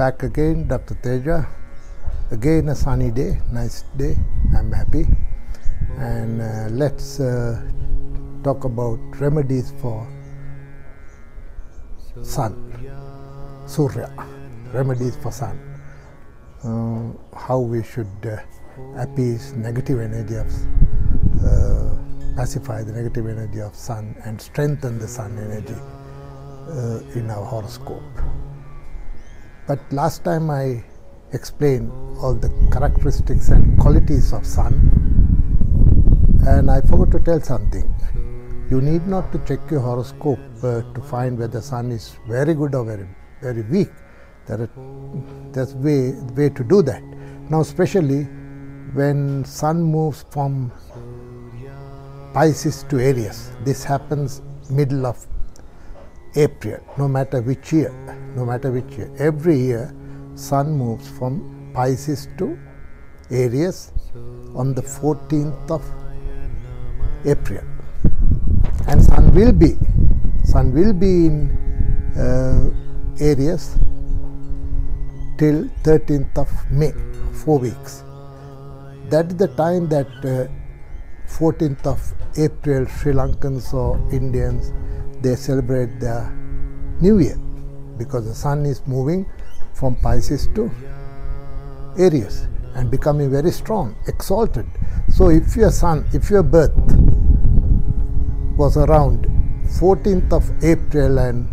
back again, Dr. Teja. Again, a sunny day, nice day. I'm happy. And uh, let's uh, talk about remedies for sun, Surya. Remedies for sun. Uh, how we should uh, appease negative energy of, uh, pacify the negative energy of sun and strengthen the sun energy uh, in our horoscope. But last time I explained all the characteristics and qualities of sun and I forgot to tell something. You need not to check your horoscope uh, to find whether sun is very good or very very weak. There are, there's way way to do that. Now, especially when sun moves from Pisces to Aries, this happens middle of April, no matter which year, no matter which year. Every year, sun moves from Pisces to Aries on the 14th of April, and sun will be sun will be in uh, Aries till 13th of May, four weeks. That is the time that uh, 14th of April, Sri Lankans or Indians they celebrate their New Year because the sun is moving from Pisces to Aries and becoming very strong, exalted. So, if your sun, if your birth was around 14th of April and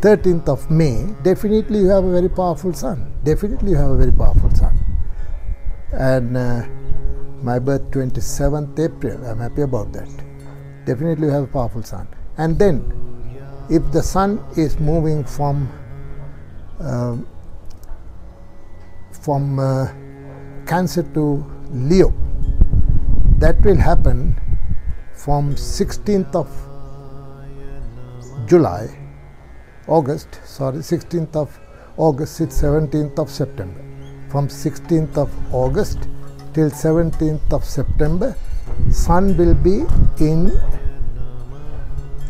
13th of May, definitely you have a very powerful sun. Definitely you have a very powerful sun. And uh, my birth 27th April, I'm happy about that. Definitely you have a powerful sun. And then, if the sun is moving from uh, from uh, Cancer to Leo, that will happen from 16th of July, August, sorry, 16th of August till 17th of September. From 16th of August till 17th of September, Sun will be in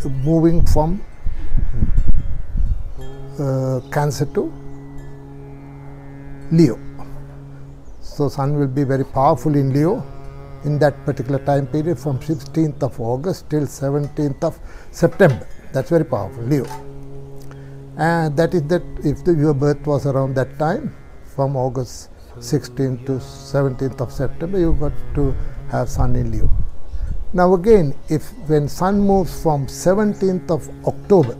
moving from uh, Cancer to Leo. So, Sun will be very powerful in Leo in that particular time period from 16th of August till 17th of September. That's very powerful, Leo. And that is that if the, your birth was around that time, from August 16th to 17th of September, you got to have Sun in Leo. Now again, if when Sun moves from 17th of October,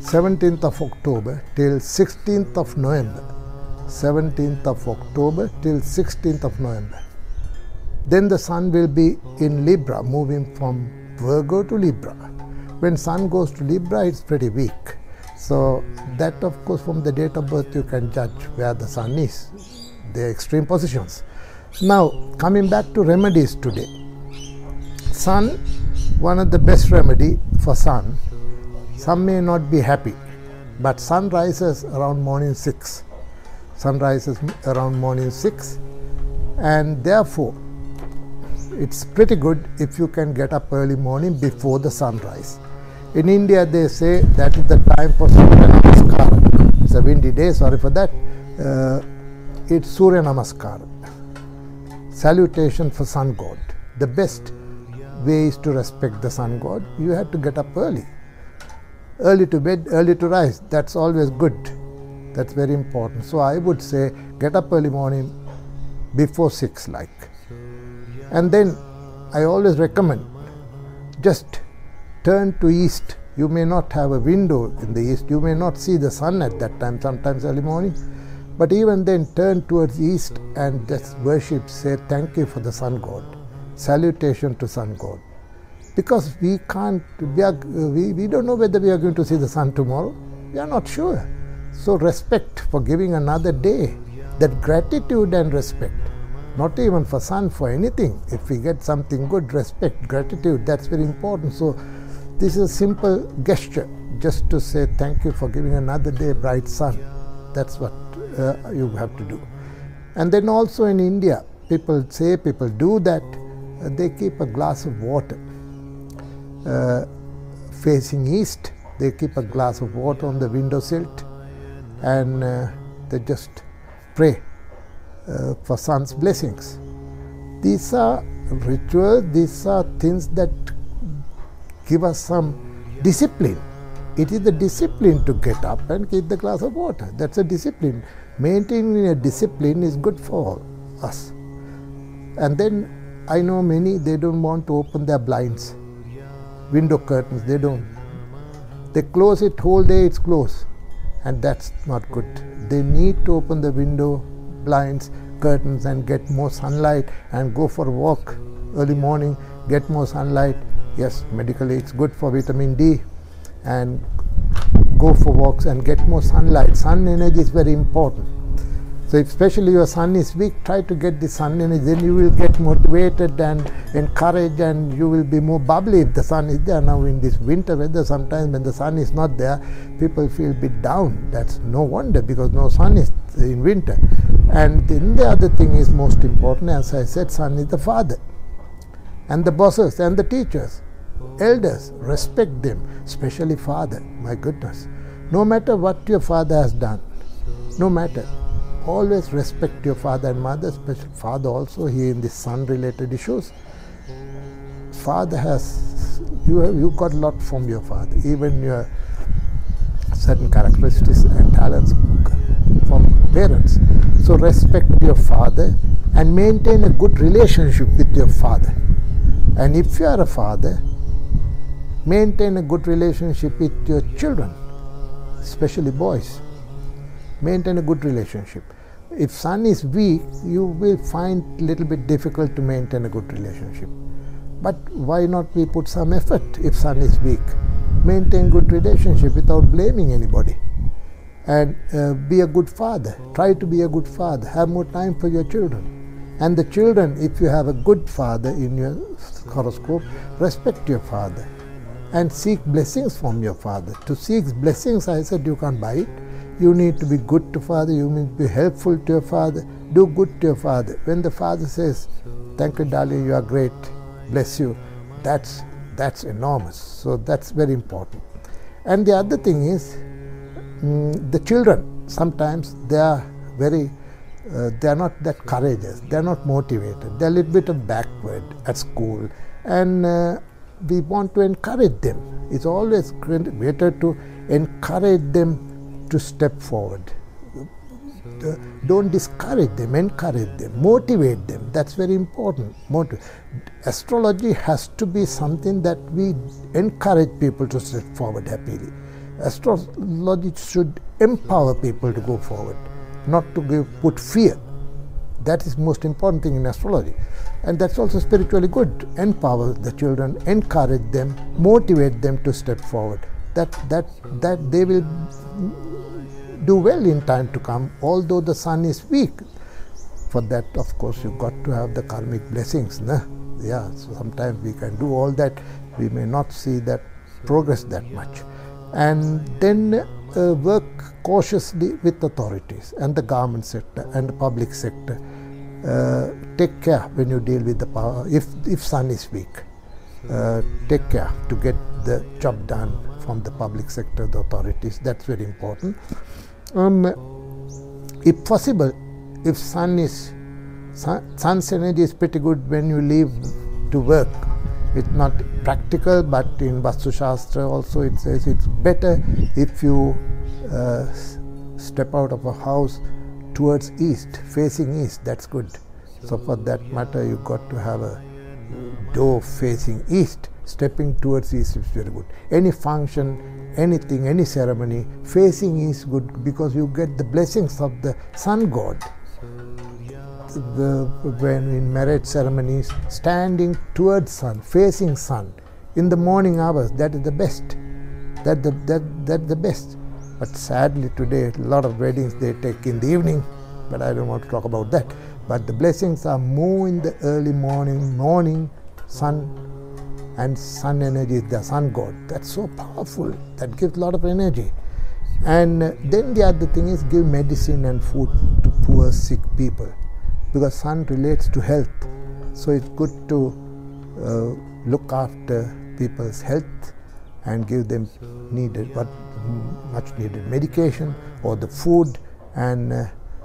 17th of October till 16th of November, 17th of October till 16th of November, then the Sun will be in Libra, moving from Virgo to Libra. When Sun goes to Libra, it's pretty weak. So that, of course, from the date of birth, you can judge where the Sun is, the extreme positions. Now, coming back to remedies today. Sun, one of the best remedy for Sun. Some may not be happy, but Sun rises around morning 6. Sun rises around morning 6, and therefore, it's pretty good if you can get up early morning before the sunrise. In India, they say that is the time for Surya Namaskar. It's a windy day, sorry for that. Uh, it's Surya Namaskar. Salutation for sun god. The best way is to respect the sun god. You have to get up early. Early to bed, early to rise. That's always good. That's very important. So I would say get up early morning before 6 like. And then I always recommend just turn to east. You may not have a window in the east. You may not see the sun at that time, sometimes early morning. But even then, turn towards east and just worship, say thank you for the sun god, salutation to sun god. Because we can't, we, are, we, we don't know whether we are going to see the sun tomorrow. We are not sure. So, respect for giving another day, that gratitude and respect not even for sun, for anything. If we get something good, respect, gratitude, that's very important. So, this is a simple gesture just to say thank you for giving another day bright sun. That's what uh, you have to do. And then also in India, people say, people do that, they keep a glass of water uh, facing east, they keep a glass of water on the window sill and uh, they just pray uh, for sun's blessings. These are rituals, these are things that give us some discipline. It is the discipline to get up and keep the glass of water. That's a discipline. Maintaining a discipline is good for us. And then I know many, they don't want to open their blinds, window curtains, they don't. They close it whole day, it's closed. And that's not good. They need to open the window, blinds, curtains, and get more sunlight and go for a walk early morning, get more sunlight. Yes, medically it's good for vitamin D and go for walks and get more sunlight. Sun energy is very important. So especially your sun is weak, try to get the sun energy, then you will get motivated and encouraged and you will be more bubbly if the sun is there. Now in this winter weather, sometimes when the sun is not there, people feel a bit down. That's no wonder because no sun is in winter. And then the other thing is most important, as I said, sun is the father. And the bosses and the teachers, elders, respect them, especially father, my goodness. No matter what your father has done, no matter always respect your father and mother, especially father also here in the son related issues. Father has you have you got a lot from your father, even your certain characteristics and talents from parents. So respect your father and maintain a good relationship with your father. And if you are a father, maintain a good relationship with your children, especially boys maintain a good relationship. If sun is weak, you will find little bit difficult to maintain a good relationship. But why not we put some effort if sun is weak? Maintain good relationship without blaming anybody. And uh, be a good father. Try to be a good father. Have more time for your children. And the children, if you have a good father in your horoscope, respect your father and seek blessings from your father. To seek blessings, I said you can't buy it you need to be good to father, you need to be helpful to your father, do good to your father. When the father says, Thank you, darling, you are great, bless you, that's that's enormous. So that's very important. And the other thing is mm, the children sometimes they are very uh, they are not that courageous, they are not motivated, they are a little bit of backward at school, and uh, we want to encourage them. It's always better to encourage them to step forward. Don't discourage them, encourage them, motivate them. That's very important. Motiv- Astrology has to be something that we encourage people to step forward happily. Astrology should empower people to go forward, not to give, put fear. That is most important thing in astrology. And that's also spiritually good. Empower the children, encourage them, motivate them to step forward. That that that they will do well in time to come, although the sun is weak. For that, of course, you've got to have the karmic blessings. Nah? Yeah, so sometimes we can do all that, we may not see that progress that much. And then uh, work cautiously with authorities and the government sector and the public sector. Uh, take care when you deal with the power. If if sun is weak, uh, take care to get the job done from the public sector, the authorities. That's very important. Um, if possible, if sun is sun, sun's energy is pretty good when you leave to work. It's not practical, but in Vastu Shastra also it says it's better if you uh, step out of a house towards east, facing east. That's good. So for that matter, you got to have a door facing east stepping towards east is very good. Any function, anything, any ceremony, facing is good because you get the blessings of the sun god. The, when in marriage ceremonies, standing towards sun, facing sun, in the morning hours, that is the best. That the that that the best. But sadly today, a lot of weddings they take in the evening. But I don't want to talk about that. But the blessings are more in the early morning, morning sun and sun energy, is the sun god. That's so powerful. That gives a lot of energy. And then the other thing is give medicine and food to poor, sick people because sun relates to health. So it's good to uh, look after people's health and give them needed what much needed medication or the food and uh,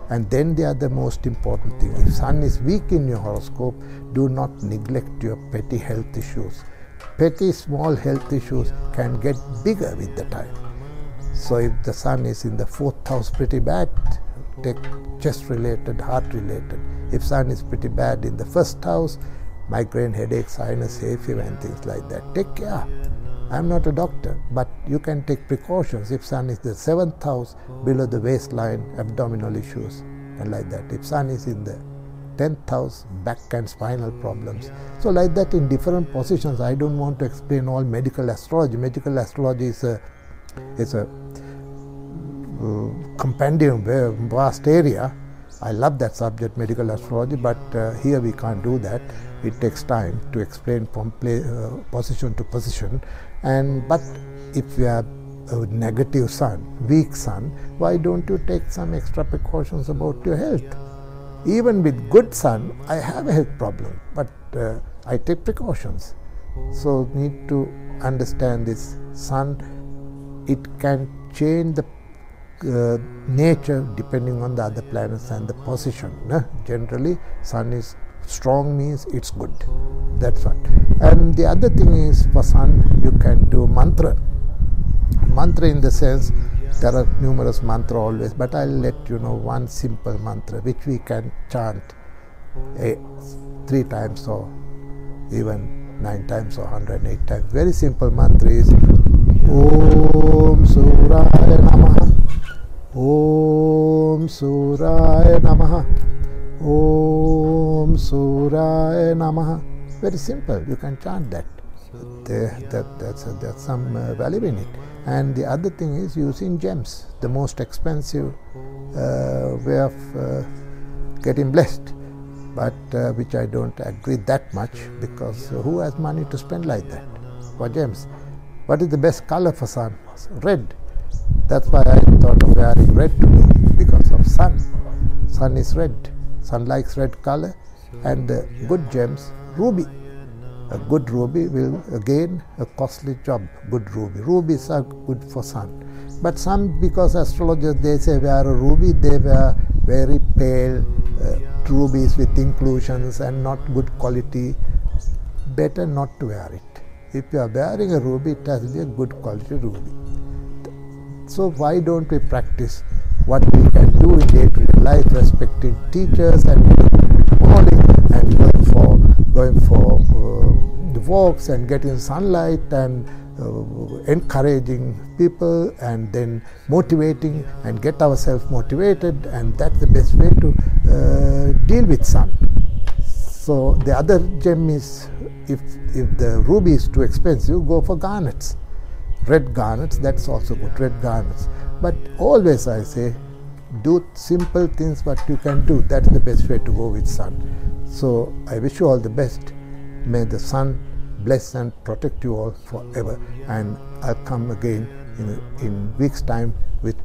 and then the other most important thing if sun is weak in your horoscope do not neglect your petty health issues petty small health issues can get bigger with the time. So if the sun is in the fourth house pretty bad take chest related heart related. If sun is pretty bad in the first house migraine headache sinus hay fever and things like that. Take care. I'm not a doctor, but you can take precautions. If sun is the seventh house below the waistline, abdominal issues, and like that. If sun is in the tenth house, back and spinal problems. So like that in different positions. I don't want to explain all medical astrology. Medical astrology is a is a uh, compendium, vast area. I love that subject, medical astrology, but uh, here we can't do that. It takes time to explain from play, uh, position to position and but if you have a negative sun, weak sun, why don't you take some extra precautions about your health? Even with good sun, I have a health problem, but uh, I take precautions. So need to understand this sun. It can change the uh, nature depending on the other planets and the position. Generally, sun is strong means it's good that's what and the other thing is for sun you can do mantra mantra in the sense there are numerous mantra always but i'll let you know one simple mantra which we can chant a, three times or even nine times or 108 times very simple mantra is om suryaya namah om suryaya namah Om Suryaya Namaha. Very simple, you can chant that. There, that that's, that's some value in it. And the other thing is using gems, the most expensive uh, way of uh, getting blessed, but uh, which I don't agree that much because who has money to spend like that for gems? What is the best color for sun? Red. That's why I thought of wearing red today because of sun. Sun is red. Sun likes red color and uh, good gems, ruby. A good ruby will again a costly job, good ruby. Rubies are good for sun. But some, because astrologers they say wear a ruby, they wear very pale uh, rubies with inclusions and not good quality. Better not to wear it. If you are wearing a ruby, it has to be a good quality ruby. So why don't we practice what we can do in day-to-day life, respecting teachers and calling and going for going for walks and getting sunlight and uh, encouraging people and then motivating and get ourselves motivated and that's the best way to uh, deal with sun. So the other gem is if if the ruby is too expensive, go for garnets. Red garnets, that's also good. Red garnets. But always I say, do simple things what you can do. That's the best way to go with sun. So I wish you all the best. May the sun bless and protect you all forever. And I'll come again in, in weeks time with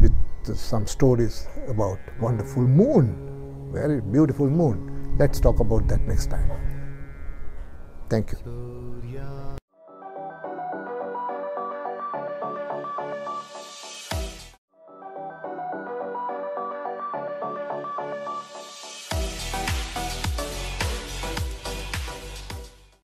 with some stories about wonderful moon, very beautiful moon. Let's talk about that next time. Thank you.